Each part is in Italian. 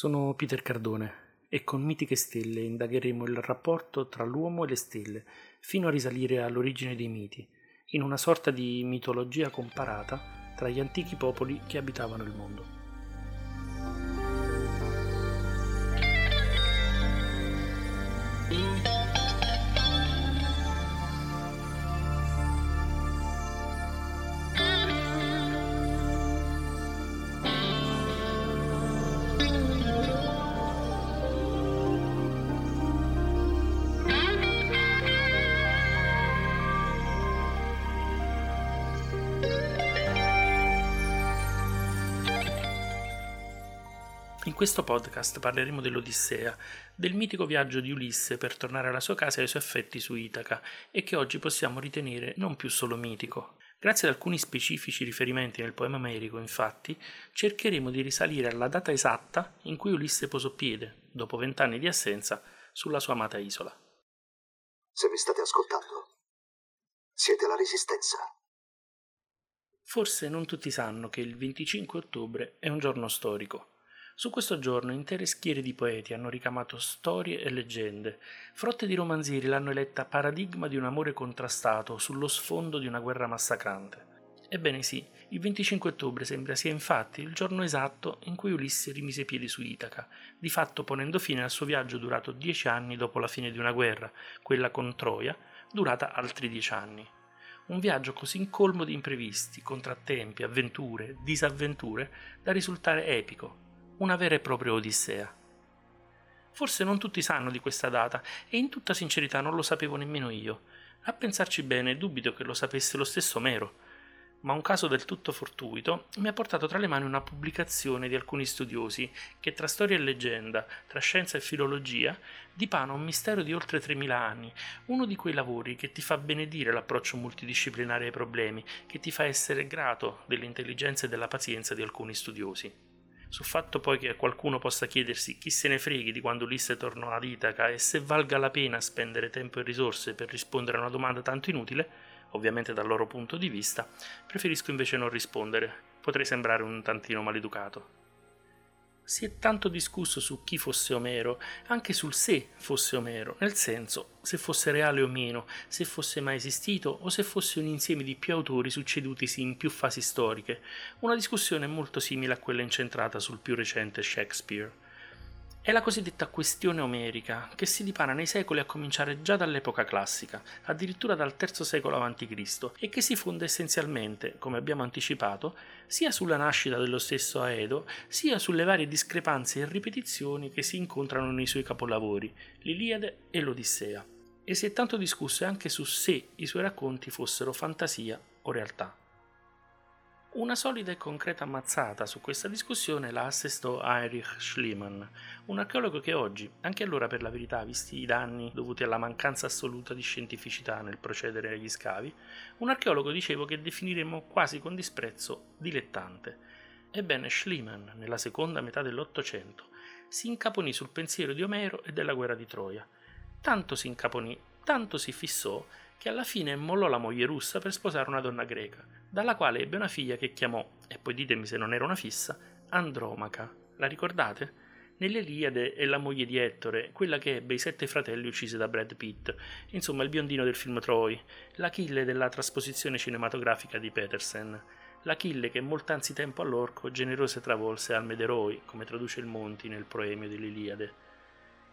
Sono Peter Cardone e con Mitiche Stelle indagheremo il rapporto tra l'uomo e le stelle, fino a risalire all'origine dei miti, in una sorta di mitologia comparata tra gli antichi popoli che abitavano il mondo. Questo podcast parleremo dell'Odissea, del mitico viaggio di Ulisse per tornare alla sua casa e ai suoi affetti su Itaca, e che oggi possiamo ritenere non più solo mitico. Grazie ad alcuni specifici riferimenti nel poema omerico, infatti, cercheremo di risalire alla data esatta in cui Ulisse posò piede, dopo vent'anni di assenza, sulla sua amata isola. Se mi state ascoltando, siete la resistenza. Forse non tutti sanno che il 25 ottobre è un giorno storico. Su questo giorno intere schiere di poeti hanno ricamato storie e leggende, frotte di romanzieri l'hanno eletta paradigma di un amore contrastato sullo sfondo di una guerra massacrante. Ebbene sì, il 25 ottobre sembra sia infatti il giorno esatto in cui Ulisse rimise piedi su Itaca, di fatto ponendo fine al suo viaggio durato dieci anni dopo la fine di una guerra, quella con Troia, durata altri dieci anni. Un viaggio così incolmo di imprevisti, contrattempi, avventure, disavventure, da risultare epico, una vera e propria odissea. Forse non tutti sanno di questa data e in tutta sincerità non lo sapevo nemmeno io. A pensarci bene, dubito che lo sapesse lo stesso Omero. Ma un caso del tutto fortuito mi ha portato tra le mani una pubblicazione di alcuni studiosi che tra storia e leggenda, tra scienza e filologia, dipana un mistero di oltre 3000 anni, uno di quei lavori che ti fa benedire l'approccio multidisciplinare ai problemi, che ti fa essere grato dell'intelligenza e della pazienza di alcuni studiosi sul fatto poi che qualcuno possa chiedersi chi se ne freghi di quando Ulisse tornò ad Itaca e se valga la pena spendere tempo e risorse per rispondere a una domanda tanto inutile, ovviamente dal loro punto di vista, preferisco invece non rispondere, potrei sembrare un tantino maleducato. Si è tanto discusso su chi fosse Omero, anche sul se fosse Omero, nel senso se fosse reale o meno, se fosse mai esistito o se fosse un insieme di più autori succedutisi in più fasi storiche, una discussione molto simile a quella incentrata sul più recente Shakespeare. È la cosiddetta questione omerica, che si dipana nei secoli a cominciare già dall'epoca classica, addirittura dal III secolo a.C., e che si fonda essenzialmente, come abbiamo anticipato, sia sulla nascita dello stesso Aedo, sia sulle varie discrepanze e ripetizioni che si incontrano nei suoi capolavori, l'Iliade e l'Odissea. E si è tanto discusso anche su se i suoi racconti fossero fantasia o realtà. Una solida e concreta ammazzata su questa discussione la assestò Heinrich Schliemann, un archeologo che oggi, anche allora per la verità, visti i danni dovuti alla mancanza assoluta di scientificità nel procedere agli scavi, un archeologo dicevo che definiremmo quasi con disprezzo dilettante. Ebbene, Schliemann, nella seconda metà dell'Ottocento, si incaponì sul pensiero di Omero e della guerra di Troia. Tanto si incaponì, tanto si fissò, che alla fine mollò la moglie russa per sposare una donna greca, dalla quale ebbe una figlia che chiamò, e poi ditemi se non era una fissa, Andromaca. La ricordate? Nell'Eliade è la moglie di Ettore, quella che ebbe i sette fratelli uccisi da Brad Pitt, insomma il biondino del film Troy, l'Achille della trasposizione cinematografica di Petersen, l'Achille che molto anzitempo all'orco generose travolse al Mederoi, come traduce il Monti nel proemio dell'Iliade.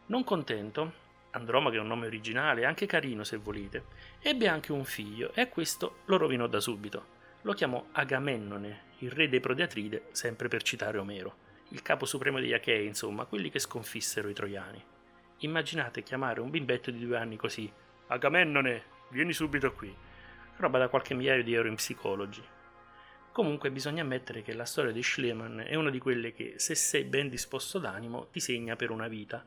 Non contento, Andromaca è un nome originale, anche carino se volete. Ebbe anche un figlio e a questo lo rovinò da subito. Lo chiamò Agamennone, il re dei Prodeatride, sempre per citare Omero, il capo supremo degli Achei, insomma, quelli che sconfissero i Troiani. Immaginate chiamare un bimbetto di due anni così: Agamennone, vieni subito qui. Roba da qualche migliaio di euro in psicologi. Comunque bisogna ammettere che la storia di Schliemann è una di quelle che, se sei ben disposto d'animo, ti segna per una vita.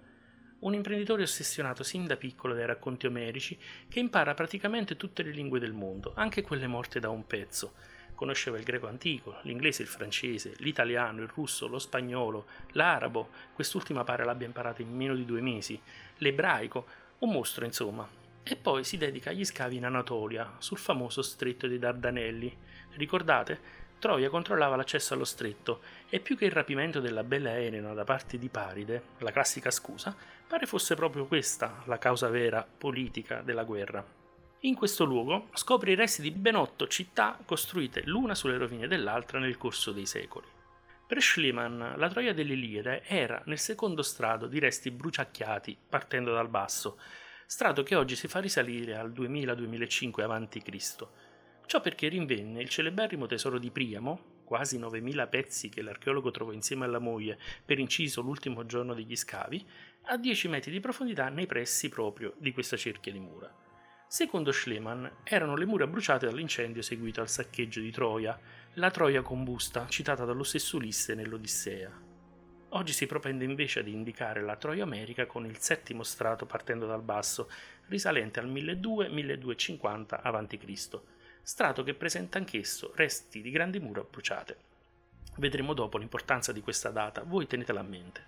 Un imprenditore ossessionato sin da piccolo dai racconti omerici che impara praticamente tutte le lingue del mondo, anche quelle morte da un pezzo. Conosceva il greco antico, l'inglese, il francese, l'italiano, il russo, lo spagnolo, l'arabo, quest'ultima pare l'abbia imparato in meno di due mesi, l'ebraico, un mostro insomma. E poi si dedica agli scavi in Anatolia, sul famoso stretto dei Dardanelli. Ricordate? Troia controllava l'accesso allo stretto e più che il rapimento della bella Elena da parte di Paride, la classica scusa, pare fosse proprio questa la causa vera politica della guerra. In questo luogo scopre i resti di ben otto città costruite l'una sulle rovine dell'altra nel corso dei secoli. Per Schliemann la Troia dell'Iliade era nel secondo strato di resti bruciacchiati partendo dal basso, strato che oggi si fa risalire al 2000-2005 a.C. Ciò perché rinvenne il celeberrimo tesoro di Priamo, quasi 9000 pezzi che l'archeologo trovò insieme alla moglie per inciso l'ultimo giorno degli scavi, a 10 metri di profondità nei pressi proprio di questa cerchia di mura. Secondo Schliemann erano le mura bruciate dall'incendio seguito al saccheggio di Troia, la Troia combusta citata dallo stesso Ulisse nell'Odissea. Oggi si propende invece ad indicare la Troia America con il settimo strato partendo dal basso, risalente al 1200-1250 a.C., strato che presenta anch'esso resti di grandi mura bruciate. Vedremo dopo l'importanza di questa data, voi tenetela a mente.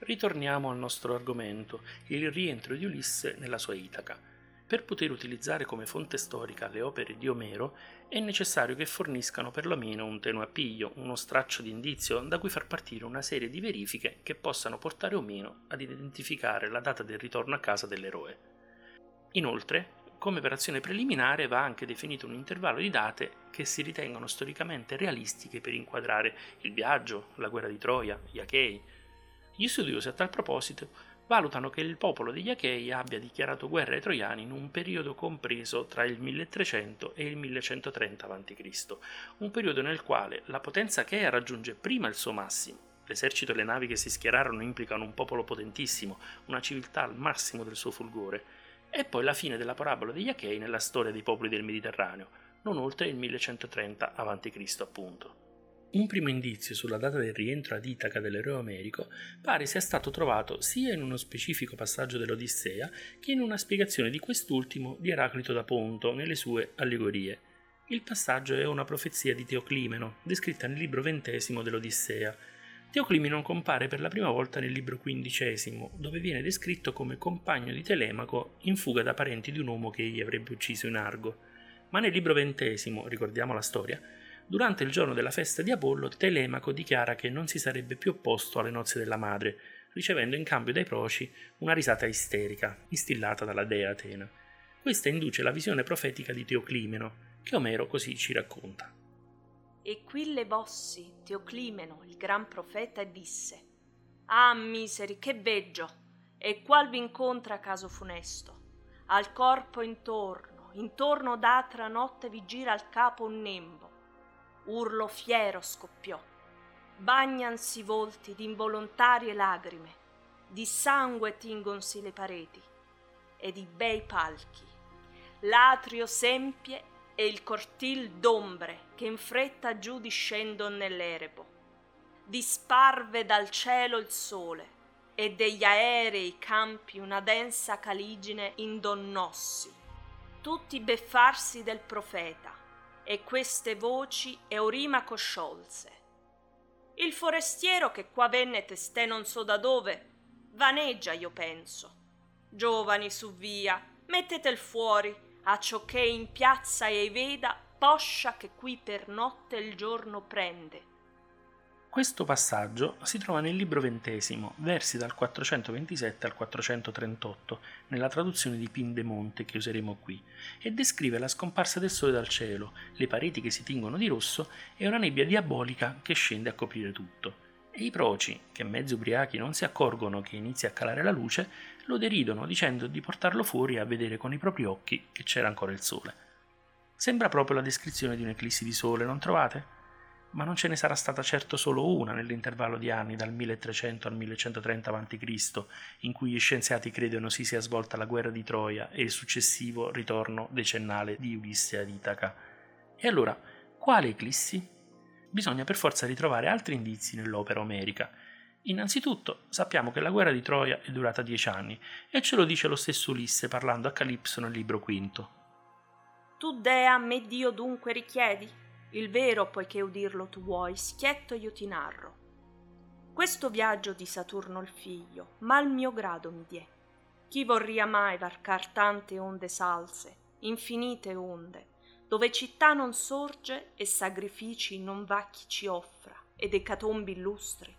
Ritorniamo al nostro argomento, il rientro di Ulisse nella sua Itaca. Per poter utilizzare come fonte storica le opere di Omero è necessario che forniscano perlomeno un tenue appiglio, uno straccio di indizio da cui far partire una serie di verifiche che possano portare o meno ad identificare la data del ritorno a casa dell'eroe. Inoltre, come operazione preliminare va anche definito un intervallo di date che si ritengono storicamente realistiche per inquadrare il viaggio, la guerra di Troia, gli Achei. Gli studiosi a tal proposito valutano che il popolo degli Achei abbia dichiarato guerra ai Troiani in un periodo compreso tra il 1300 e il 1130 a.C., un periodo nel quale la potenza Achea raggiunge prima il suo massimo. L'esercito e le navi che si schierarono implicano un popolo potentissimo, una civiltà al massimo del suo fulgore, e poi la fine della parabola degli Achei nella storia dei popoli del Mediterraneo, non oltre il 1130 a.C. appunto. Un primo indizio sulla data del rientro ad Itaca dell'eroe omerico pare sia stato trovato sia in uno specifico passaggio dell'Odissea che in una spiegazione di quest'ultimo di Eraclito da Ponto nelle sue allegorie. Il passaggio è una profezia di Teoclimeno, descritta nel libro XX dell'Odissea, Teoclimino compare per la prima volta nel libro XV, dove viene descritto come compagno di Telemaco in fuga da parenti di un uomo che egli avrebbe ucciso in Argo. Ma nel libro XX, ricordiamo la storia, durante il giorno della festa di Apollo, Telemaco dichiara che non si sarebbe più opposto alle nozze della madre, ricevendo in cambio dai proci una risata isterica, instillata dalla dea Atena. Questa induce la visione profetica di Teoclimeno, che Omero così ci racconta. E qui le bossi Teoclimeno, il gran profeta, e disse: Ah, miseri, che veggio! E qual vi incontra caso funesto? Al corpo intorno, intorno d'atra notte vi gira al capo un nembo. Urlo fiero scoppiò. Bagnansi volti d'involontarie lagrime, di sangue tingonsi le pareti, e di bei palchi. L'atrio sempie e il cortil d'ombre che in fretta giù discendon nell'erebo. Disparve dal cielo il sole e degli aerei campi una densa caligine indonnossi, tutti beffarsi del profeta, e queste voci Eurimaco sciolse. Il forestiero che qua venne testè non so da dove, vaneggia io penso. Giovani su via, mettetel fuori, a ciò che in piazza ei veda poscia che qui per notte il giorno prende. Questo passaggio si trova nel libro XX, versi dal 427 al 438, nella traduzione di Pindemonte che useremo qui, e descrive la scomparsa del sole dal cielo, le pareti che si tingono di rosso e una nebbia diabolica che scende a coprire tutto. E i proci, che mezzo ubriachi non si accorgono che inizia a calare la luce, lo deridono dicendo di portarlo fuori a vedere con i propri occhi che c'era ancora il sole. Sembra proprio la descrizione di un'eclissi di sole, non trovate? Ma non ce ne sarà stata certo solo una nell'intervallo di anni dal 1300 al 1130 a.C., in cui gli scienziati credono si sia svolta la guerra di Troia e il successivo ritorno decennale di Ulisse ad Itaca. E allora, Quale eclissi? Bisogna per forza ritrovare altri indizi nell'opera omerica. Innanzitutto sappiamo che la guerra di Troia è durata dieci anni e ce lo dice lo stesso Ulisse parlando a Calipso nel libro quinto. Tu dea me Dio dunque richiedi? Il vero, poiché udirlo tu vuoi, schietto io ti narro. Questo viaggio di Saturno il figlio, mal mio grado mi die. Chi vorria mai varcar tante onde salse, infinite onde, dove città non sorge e sacrifici non va chi ci offra, ed ecatombi illustri?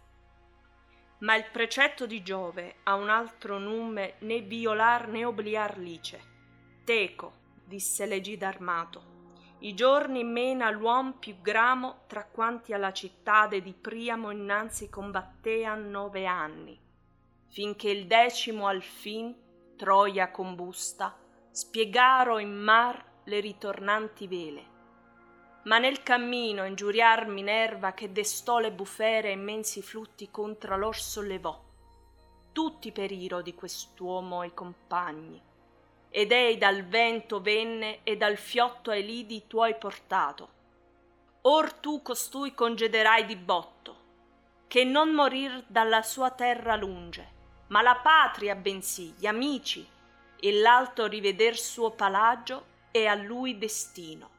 Ma il precetto di Giove ha un altro nume né violar né obliar lice. Teco, disse l'egida armato, i giorni mena l'uom più gramo tra quanti alla cittade di Priamo innanzi combattean nove anni, finché il decimo al fin, Troia combusta, spiegaro in mar le ritornanti vele. Ma nel cammino ingiuriar Minerva che destò le bufere e immensi flutti contra lor sollevò. Tutti periro di quest'uomo i compagni, ed ei dal vento venne e dal fiotto ai lidi tuoi portato. Or tu costui congederai di botto, che non morir dalla sua terra lunge, ma la patria bensì, gli amici, e l'alto riveder suo palagio e a lui destino.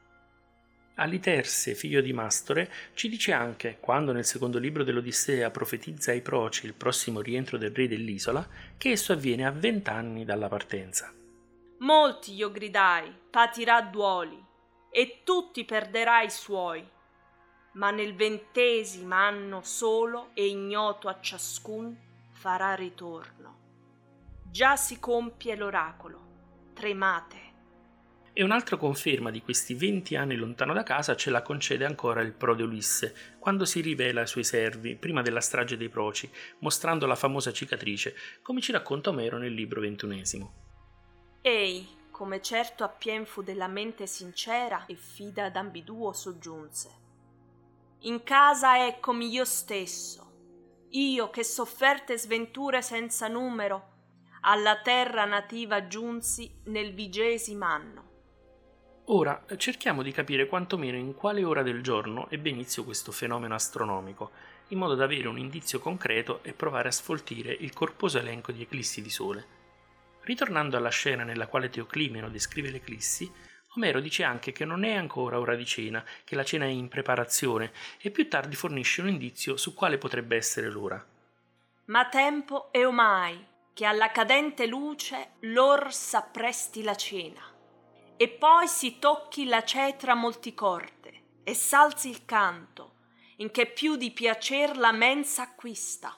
Aliterse, figlio di Mastore, ci dice anche, quando nel secondo libro dell'Odissea profetizza ai Proci il prossimo rientro del re dell'isola, che esso avviene a vent'anni dalla partenza. Molti io gridai, patirà duoli, e tutti perderà i suoi. Ma nel ventesimo anno solo e ignoto a ciascun farà ritorno. Già si compie l'oracolo. Tremate. E un'altra conferma di questi venti anni lontano da casa ce la concede ancora il prode Ulisse, quando si rivela ai suoi servi, prima della strage dei Proci, mostrando la famosa cicatrice, come ci racconta Omero nel libro ventunesimo. Ei, come certo appien fu della mente sincera e fida ad ambiduo soggiunse. In casa eccomi io stesso, io che sofferte sventure senza numero, alla terra nativa giunsi nel vigesimo anno. Ora cerchiamo di capire quantomeno in quale ora del giorno ebbe inizio questo fenomeno astronomico, in modo da avere un indizio concreto e provare a sfoltire il corposo elenco di eclissi di sole. Ritornando alla scena nella quale Teoclimeno descrive l'eclissi, Omero dice anche che non è ancora ora di cena, che la cena è in preparazione e più tardi fornisce un indizio su quale potrebbe essere l'ora. Ma tempo è omai che alla cadente luce l'or s'appresti la cena, e poi si tocchi la cetra molticorte e s'alzi il canto, in che più di piacer la mensa acquista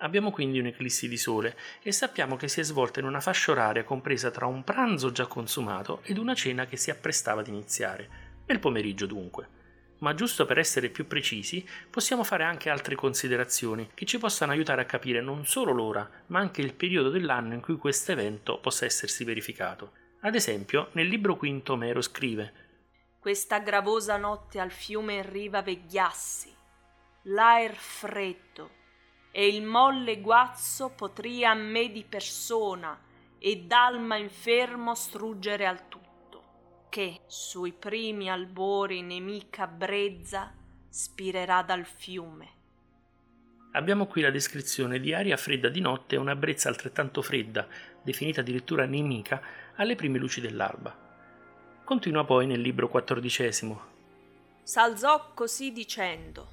Abbiamo quindi un'eclissi di sole e sappiamo che si è svolta in una fascia oraria compresa tra un pranzo già consumato ed una cena che si apprestava ad iniziare, nel pomeriggio dunque. Ma giusto per essere più precisi, possiamo fare anche altre considerazioni che ci possano aiutare a capire non solo l'ora, ma anche il periodo dell'anno in cui questo evento possa essersi verificato. Ad esempio, nel libro quinto Omero scrive Questa gravosa notte al fiume in riva vegliassi, l'aer freddo, e il molle guazzo potria a me di persona e d'alma infermo struggere al tutto, che sui primi albori nemica brezza spirerà dal fiume. Abbiamo qui la descrizione di aria fredda di notte e una brezza altrettanto fredda, definita addirittura nemica, alle prime luci dell'alba. Continua poi nel libro quattordicesimo. S'alzò così dicendo,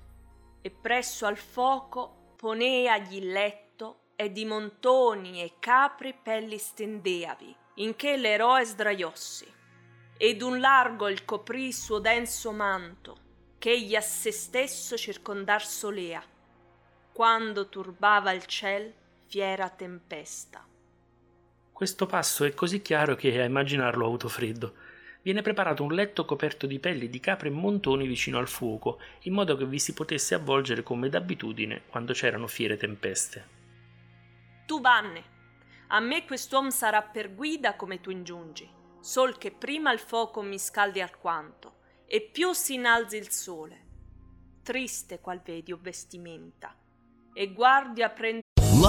e presso al fuoco poneagli il letto e di montoni e capri pelli stendeavi, in che l'eroe sdraiossi, ed un largo il coprì suo denso manto, che egli a se stesso circondar solea, quando turbava il ciel fiera tempesta. Questo passo è così chiaro che a immaginarlo ho avuto freddo viene preparato un letto coperto di pelli di capre e montoni vicino al fuoco, in modo che vi si potesse avvolgere come d'abitudine quando c'erano fiere tempeste. Tu vanne, a me quest'uom sarà per guida come tu ingiungi, sol che prima il fuoco mi scaldi alquanto, e più si innalzi il sole. Triste qual vedi o vestimenta, e guardi a prendere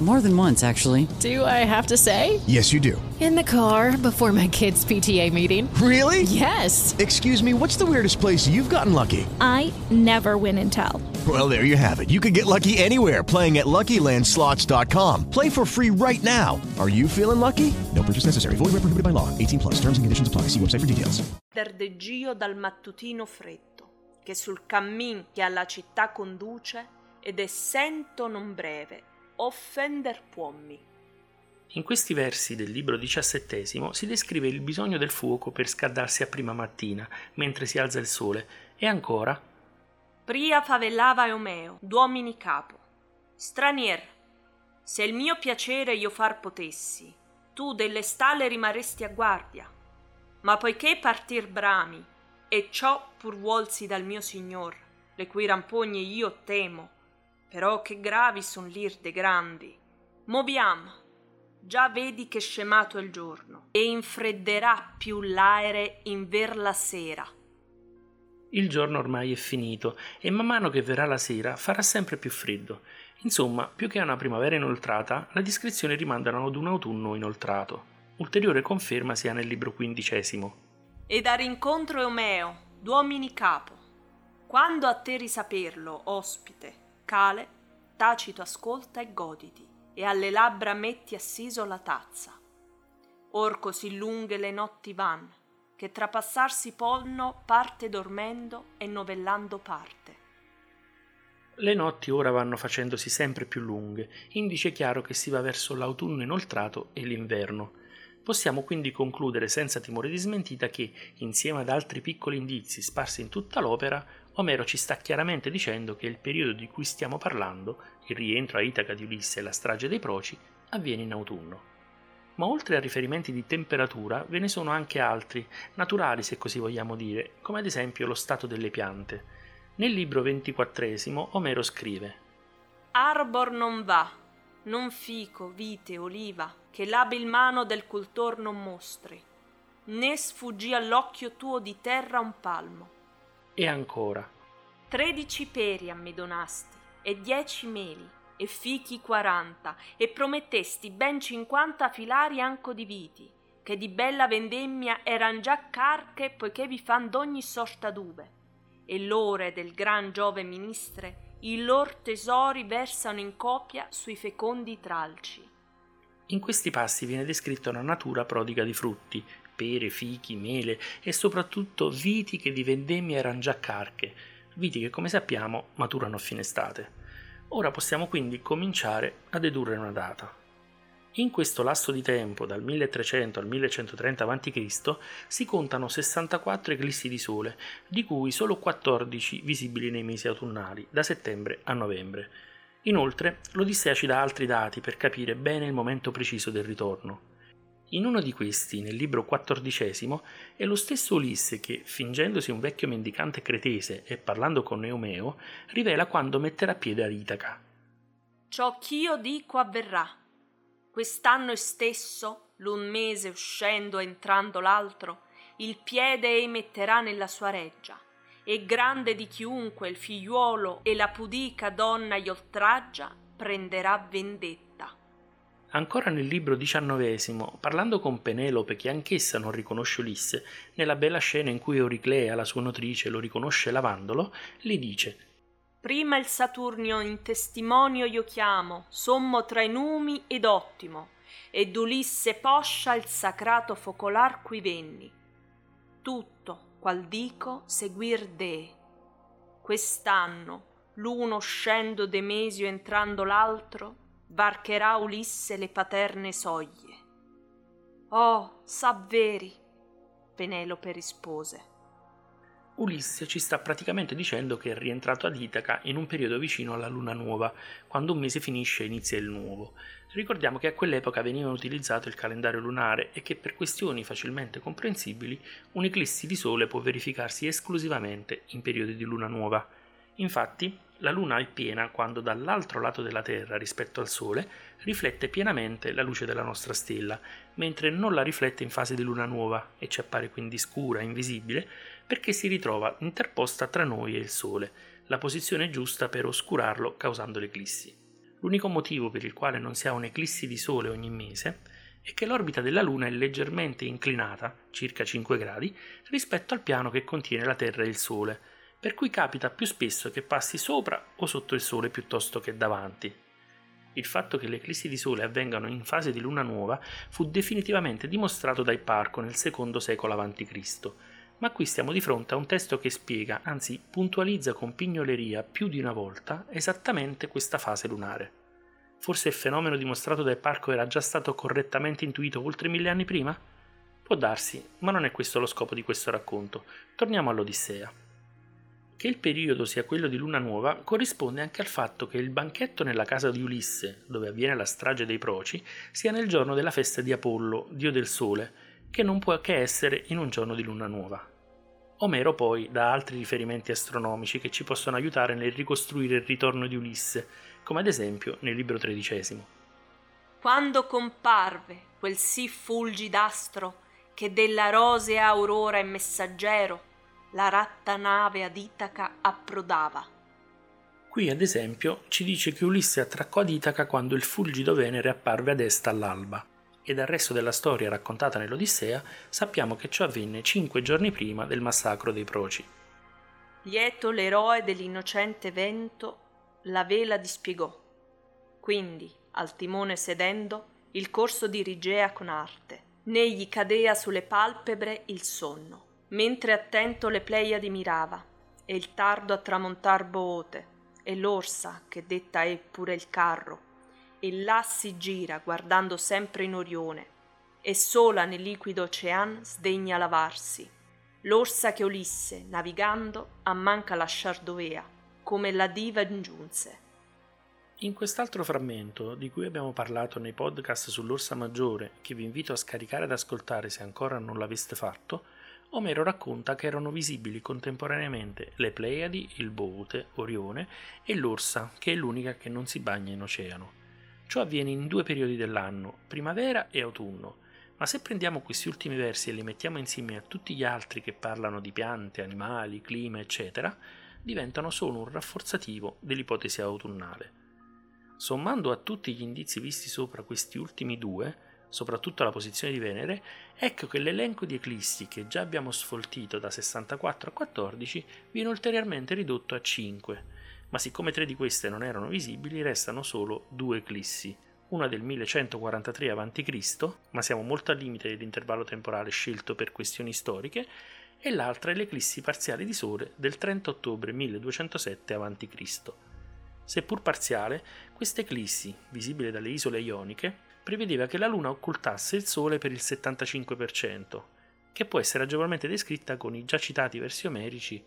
More than once, actually. Do I have to say? Yes, you do. In the car before my kids' PTA meeting. Really? Yes. Excuse me, what's the weirdest place you've gotten lucky? I never win and tell. Well, there you have it. You can get lucky anywhere playing at LuckyLandSlots.com. Play for free right now. Are you feeling lucky? No purchase necessary. Void where prohibited by law. 18 plus. Terms and conditions apply. See website for details. Dardegio dal mattutino freddo, che sul cammin che alla città conduce, ed essento non breve, offender puommi. In questi versi del libro diciassettesimo si descrive il bisogno del fuoco per scaldarsi a prima mattina, mentre si alza il sole, e ancora Pria favellava Eomeo, duomini capo. Stranier, se il mio piacere io far potessi, tu delle stalle rimarresti a guardia. Ma poiché partir brami, e ciò pur vuolsi dal mio signor, le cui rampogne io temo, però che gravi son l'ir de grandi. Moviam, già vedi che scemato è il giorno, e infredderà più l'aere in ver la sera. il giorno ormai è finito e man mano che verrà la sera farà sempre più freddo. Insomma, più che a una primavera inoltrata, la descrizione rimandano ad un autunno inoltrato. Ulteriore conferma si ha nel libro quindicesimo. E da rincontro Eomeo, duomini capo. Quando a te risaperlo, ospite, cale, tacito ascolta e goditi, e alle labbra metti assiso la tazza. Or così lunghe le notti van, che trapassarsi polno parte dormendo e novellando parte. Le notti ora vanno facendosi sempre più lunghe, indice chiaro che si va verso l'autunno inoltrato e l'inverno. Possiamo quindi concludere senza timore di smentita che, insieme ad altri piccoli indizi sparsi in tutta l'opera, Omero ci sta chiaramente dicendo che il periodo di cui stiamo parlando, il rientro a Itaca di Ulisse e la strage dei Proci, avviene in autunno. Ma oltre a riferimenti di temperatura ve ne sono anche altri, naturali se così vogliamo dire, come ad esempio lo stato delle piante. Nel libro ventiquattresimo Omero scrive Arbor non va, non fico, vite, oliva, che l'abil mano del cultor non mostri, né sfuggì all'occhio tuo di terra un palmo. E ancora Tredici peri a me donasti, e dieci meli, e fichi quaranta, e promettesti ben cinquanta filari anco di viti, che di bella vendemmia eran già carche poiché vi fan d'ogni sorta d'uve, e l'ore del gran Giove ministre, i lor tesori versano in copia sui fecondi tralci. In questi passi viene descritta una natura prodiga di frutti, pere, fichi, mele e soprattutto viti che di vendemmia erano già carche, viti che come sappiamo maturano a fine estate. Ora possiamo quindi cominciare a dedurre una data. In questo lasso di tempo, dal 1300 al 1130 a.C., si contano 64 eclissi di sole, di cui solo 14 visibili nei mesi autunnali, da settembre a novembre. Inoltre, l'Odissea ci dà altri dati per capire bene il momento preciso del ritorno. In uno di questi, nel libro quattordicesimo, è lo stesso Ulisse che, fingendosi un vecchio mendicante cretese e parlando con Neomeo, rivela quando metterà piede a Itaca. Ciò ch'io dico avverrà. Quest'anno stesso, l'un mese uscendo e entrando l'altro, il piede ei metterà nella sua reggia, e grande di chiunque il figliuolo e la pudica donna gli oltraggia, prenderà vendetta. Ancora nel libro diciannovesimo, parlando con Penelope che anch'essa non riconosce Ulisse, nella bella scena in cui Euriclea, la sua nutrice, lo riconosce lavandolo, le dice Prima il Saturnio in testimonio io chiamo, sommo tra i numi ed ottimo, ed Ulisse poscia il sacrato focolar cui venni. Tutto, qual dico, seguir de. Quest'anno, l'uno scendo de Mesio entrando l'altro, varcherà Ulisse le paterne soglie. Oh, s'avveri, Penelope rispose. Ulisse ci sta praticamente dicendo che è rientrato ad Itaca in un periodo vicino alla luna nuova, quando un mese finisce e inizia il nuovo. Ricordiamo che a quell'epoca veniva utilizzato il calendario lunare e che per questioni facilmente comprensibili un'eclissi di sole può verificarsi esclusivamente in periodi di luna nuova. Infatti, la Luna è piena quando dall'altro lato della Terra rispetto al Sole riflette pienamente la luce della nostra stella, mentre non la riflette in fase di luna nuova e ci appare quindi scura, invisibile, perché si ritrova interposta tra noi e il Sole, la posizione giusta per oscurarlo causando l'eclissi. L'unico motivo per il quale non si ha un'eclissi di Sole ogni mese è che l'orbita della Luna è leggermente inclinata, circa 5 gradi, rispetto al piano che contiene la Terra e il Sole, per cui capita più spesso che passi sopra o sotto il Sole piuttosto che davanti. Il fatto che le eclissi di Sole avvengano in fase di luna nuova fu definitivamente dimostrato da Ipparco nel secondo secolo a.C., ma qui stiamo di fronte a un testo che spiega, anzi puntualizza con pignoleria più di una volta esattamente questa fase lunare. Forse il fenomeno dimostrato da Ipparco era già stato correttamente intuito oltre mille anni prima? Può darsi, ma non è questo lo scopo di questo racconto. Torniamo all'Odissea. Che il periodo sia quello di luna nuova corrisponde anche al fatto che il banchetto nella casa di Ulisse, dove avviene la strage dei Proci, sia nel giorno della festa di Apollo, dio del sole, che non può che essere in un giorno di luna nuova. Omero poi dà altri riferimenti astronomici che ci possono aiutare nel ricostruire il ritorno di Ulisse, come ad esempio nel libro tredicesimo. Quando comparve quel sì fulgidastro che della rosea aurora è messaggero, la ratta nave ad Itaca approdava. Qui, ad esempio, ci dice che Ulisse attraccò ad Itaca quando il fulgido Venere apparve ad est all'alba, e dal resto della storia raccontata nell'Odissea sappiamo che ciò avvenne cinque giorni prima del massacro dei Proci. Lieto l'eroe dell'innocente vento la vela dispiegò. Quindi, al timone sedendo, il corso dirigea con arte, né gli cadea sulle palpebre il sonno mentre attento le Pleiadi mirava, e il tardo a tramontar boote, e l'orsa che detta è pure il carro, e là si gira guardando sempre in Orione, e sola nel liquido ocean sdegna lavarsi. L'orsa che Ulisse, navigando, ammanca lasciar dovea, come la diva ingiunse. In quest'altro frammento, di cui abbiamo parlato nei podcast sull'orsa maggiore, che vi invito a scaricare ed ascoltare se ancora non l'aveste fatto, Omero racconta che erano visibili contemporaneamente le Pleiadi, il Boute, Orione e l'Orsa, che è l'unica che non si bagna in oceano. Ciò avviene in due periodi dell'anno, primavera e autunno, ma se prendiamo questi ultimi versi e li mettiamo insieme a tutti gli altri che parlano di piante, animali, clima, eccetera, diventano solo un rafforzativo dell'ipotesi autunnale. Sommando a tutti gli indizi visti sopra questi ultimi due, soprattutto la posizione di Venere, ecco che l'elenco di eclissi che già abbiamo sfoltito da 64 a 14 viene ulteriormente ridotto a 5, ma siccome tre di queste non erano visibili restano solo due eclissi, una del 1143 a.C., ma siamo molto al limite dell'intervallo temporale scelto per questioni storiche, e l'altra è l'eclissi parziale di Sole del 30 ottobre 1207 a.C. Seppur parziale, questa eclissi, visibile dalle isole ioniche, prevedeva che la Luna occultasse il Sole per il 75%, che può essere agevolmente descritta con i già citati versi omerici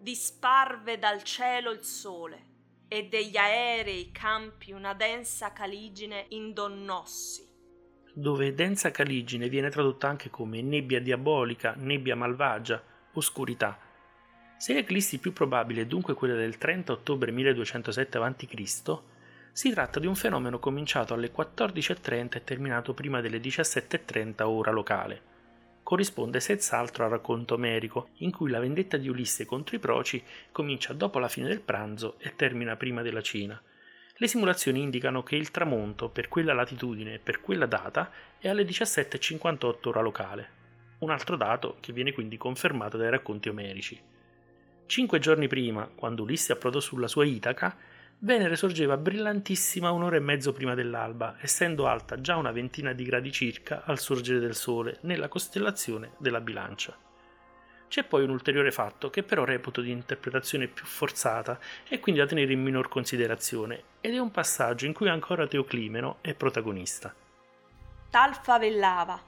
Disparve dal cielo il sole e degli aerei campi una densa caligine indonnossi. Dove densa caligine viene tradotta anche come nebbia diabolica, nebbia malvagia, oscurità. Se l'eclissi più probabile è dunque quella del 30 ottobre 1207 a.C., si tratta di un fenomeno cominciato alle 14.30 e terminato prima delle 17.30 ora locale. Corrisponde senz'altro al racconto omerico, in cui la vendetta di Ulisse contro i proci comincia dopo la fine del pranzo e termina prima della cena. Le simulazioni indicano che il tramonto per quella latitudine e per quella data è alle 17.58 ora locale, un altro dato che viene quindi confermato dai racconti omerici. Cinque giorni prima, quando Ulisse approdò sulla sua Itaca, Venere sorgeva brillantissima un'ora e mezzo prima dell'alba, essendo alta già una ventina di gradi circa al sorgere del Sole nella costellazione della Bilancia. C'è poi un ulteriore fatto che però reputo di interpretazione più forzata e quindi da tenere in minor considerazione, ed è un passaggio in cui ancora Teoclimeno è protagonista. Tal favellava,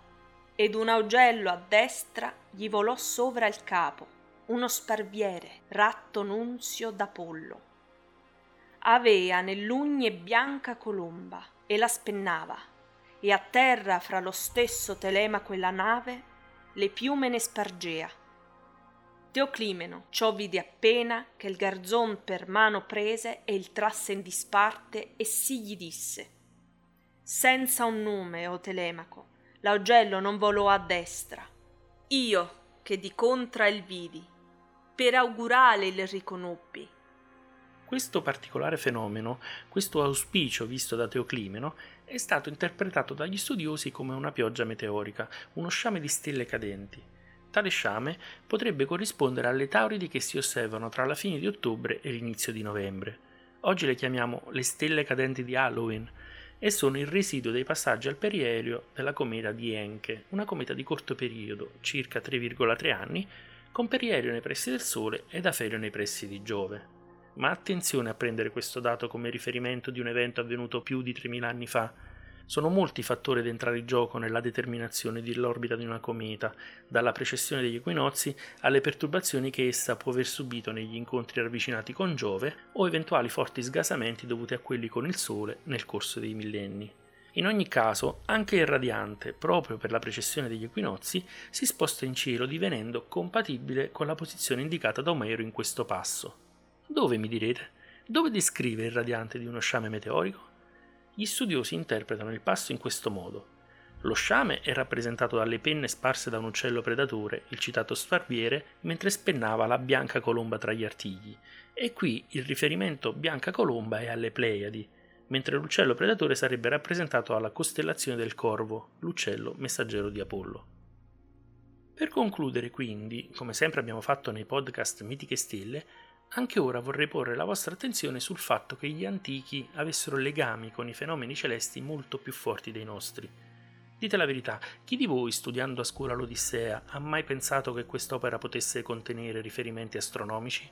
ed un augello a destra gli volò sovra il capo, uno sparviere, ratto nunzio d'Apollo avea nell'ugne bianca colomba e la spennava e a terra fra lo stesso telemaco e la nave le piume ne spargea. Teoclimeno ciò vide appena che il garzon per mano prese e il trasse in disparte e sì gli disse senza un nome o telemaco l'augello non volò a destra. Io che di contra il vidi per augurale il riconobbi Questo particolare fenomeno, questo auspicio visto da Teoclimeno, è stato interpretato dagli studiosi come una pioggia meteorica, uno sciame di stelle cadenti. Tale sciame potrebbe corrispondere alle tauridi che si osservano tra la fine di ottobre e l'inizio di novembre. Oggi le chiamiamo le stelle cadenti di Halloween e sono il residuo dei passaggi al perielio della cometa di Encke, una cometa di corto periodo, circa 3,3 anni, con perielio nei pressi del Sole ed afelio nei pressi di Giove ma attenzione a prendere questo dato come riferimento di un evento avvenuto più di 3.000 anni fa. Sono molti i fattori ad entrare in gioco nella determinazione dell'orbita di una cometa, dalla precessione degli equinozi alle perturbazioni che essa può aver subito negli incontri ravvicinati con Giove o eventuali forti sgasamenti dovuti a quelli con il Sole nel corso dei millenni. In ogni caso, anche il radiante, proprio per la precessione degli equinozi, si sposta in cielo divenendo compatibile con la posizione indicata da Omero in questo passo. Dove mi direte? Dove descrive il radiante di uno sciame meteorico? Gli studiosi interpretano il passo in questo modo. Lo sciame è rappresentato dalle penne sparse da un uccello predatore, il citato sfarviere, mentre spennava la bianca colomba tra gli artigli. E qui il riferimento bianca colomba è alle Pleiadi, mentre l'uccello predatore sarebbe rappresentato alla costellazione del Corvo, l'uccello messaggero di Apollo. Per concludere, quindi, come sempre abbiamo fatto nei podcast Mitiche Stelle, anche ora vorrei porre la vostra attenzione sul fatto che gli antichi avessero legami con i fenomeni celesti molto più forti dei nostri. Dite la verità, chi di voi studiando a scuola l'Odissea ha mai pensato che quest'opera potesse contenere riferimenti astronomici?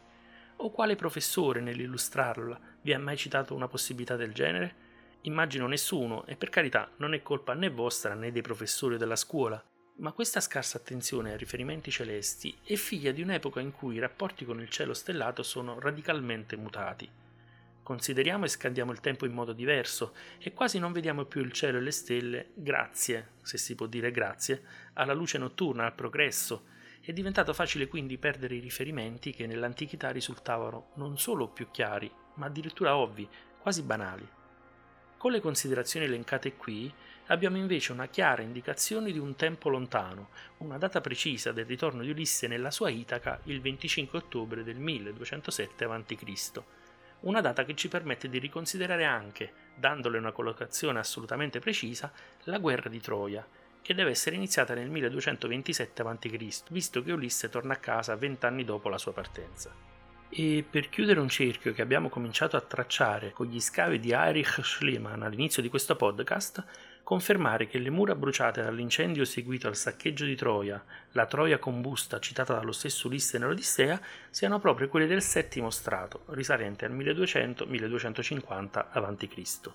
O quale professore nell'illustrarla vi ha mai citato una possibilità del genere? Immagino nessuno, e per carità non è colpa né vostra né dei professori della scuola, ma questa scarsa attenzione ai riferimenti celesti è figlia di un'epoca in cui i rapporti con il cielo stellato sono radicalmente mutati. Consideriamo e scandiamo il tempo in modo diverso e quasi non vediamo più il cielo e le stelle grazie, se si può dire grazie, alla luce notturna, al progresso. È diventato facile quindi perdere i riferimenti che nell'antichità risultavano non solo più chiari, ma addirittura ovvi, quasi banali. Con le considerazioni elencate qui, abbiamo invece una chiara indicazione di un tempo lontano, una data precisa del ritorno di Ulisse nella sua Itaca il 25 ottobre del 1207 a.C., una data che ci permette di riconsiderare anche, dandole una collocazione assolutamente precisa, la guerra di Troia, che deve essere iniziata nel 1227 a.C., visto che Ulisse torna a casa vent'anni dopo la sua partenza. E per chiudere un cerchio che abbiamo cominciato a tracciare con gli scavi di Erich Schliemann all'inizio di questo podcast, confermare che le mura bruciate dall'incendio seguito al saccheggio di Troia, la Troia combusta citata dallo stesso Ulisse nell'Odissea, siano proprio quelle del settimo strato, risalente al 1200-1250 a.C.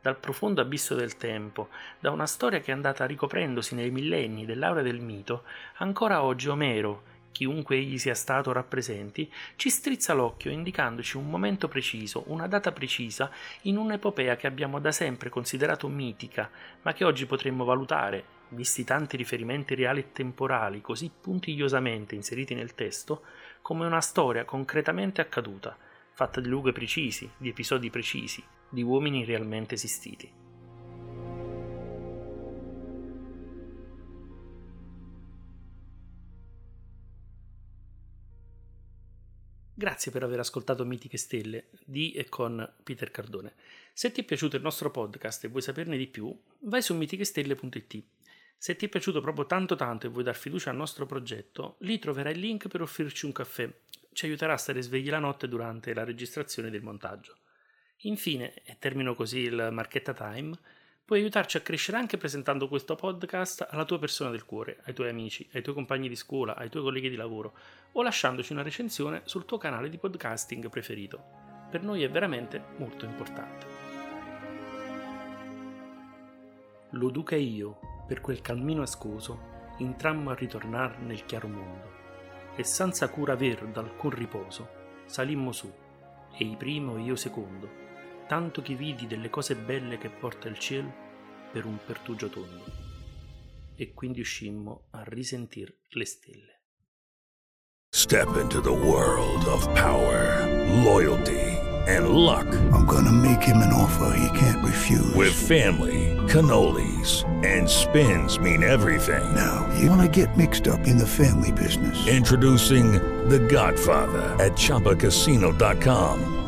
Dal profondo abisso del tempo, da una storia che è andata ricoprendosi nei millenni dell'aura del mito, ancora oggi Omero, chiunque egli sia stato rappresenti, ci strizza l'occhio indicandoci un momento preciso, una data precisa, in un'epopea che abbiamo da sempre considerato mitica, ma che oggi potremmo valutare, visti tanti riferimenti reali e temporali così puntigliosamente inseriti nel testo, come una storia concretamente accaduta, fatta di luoghi precisi, di episodi precisi, di uomini realmente esistiti. Grazie per aver ascoltato Mitiche Stelle di e con Peter Cardone. Se ti è piaciuto il nostro podcast e vuoi saperne di più, vai su mitichestelle.it. Se ti è piaciuto proprio tanto tanto e vuoi dar fiducia al nostro progetto, lì troverai il link per offrirci un caffè. Ci aiuterà a stare svegli la notte durante la registrazione del montaggio. Infine, e termino così il Marchetta Time, Puoi aiutarci a crescere anche presentando questo podcast alla tua persona del cuore, ai tuoi amici, ai tuoi compagni di scuola, ai tuoi colleghi di lavoro o lasciandoci una recensione sul tuo canale di podcasting preferito. Per noi è veramente molto importante. Lo duca e io, per quel cammino ascoso, intrammo a ritornar nel chiaro mondo e senza cura aver d'alcun riposo salimmo su, ei primo e io secondo, tanto che vidi delle cose belle che porta il cielo per un pertugio tondo. E quindi uscimmo a risentir le stelle. Step into the world of power, loyalty and luck. I'm gonna make him an offer he can't refuse. With family, cannolis, and spins mean everything. Now, you wanna get mixed up in the family business. Introducing The Godfather at ChumbaCasino.com.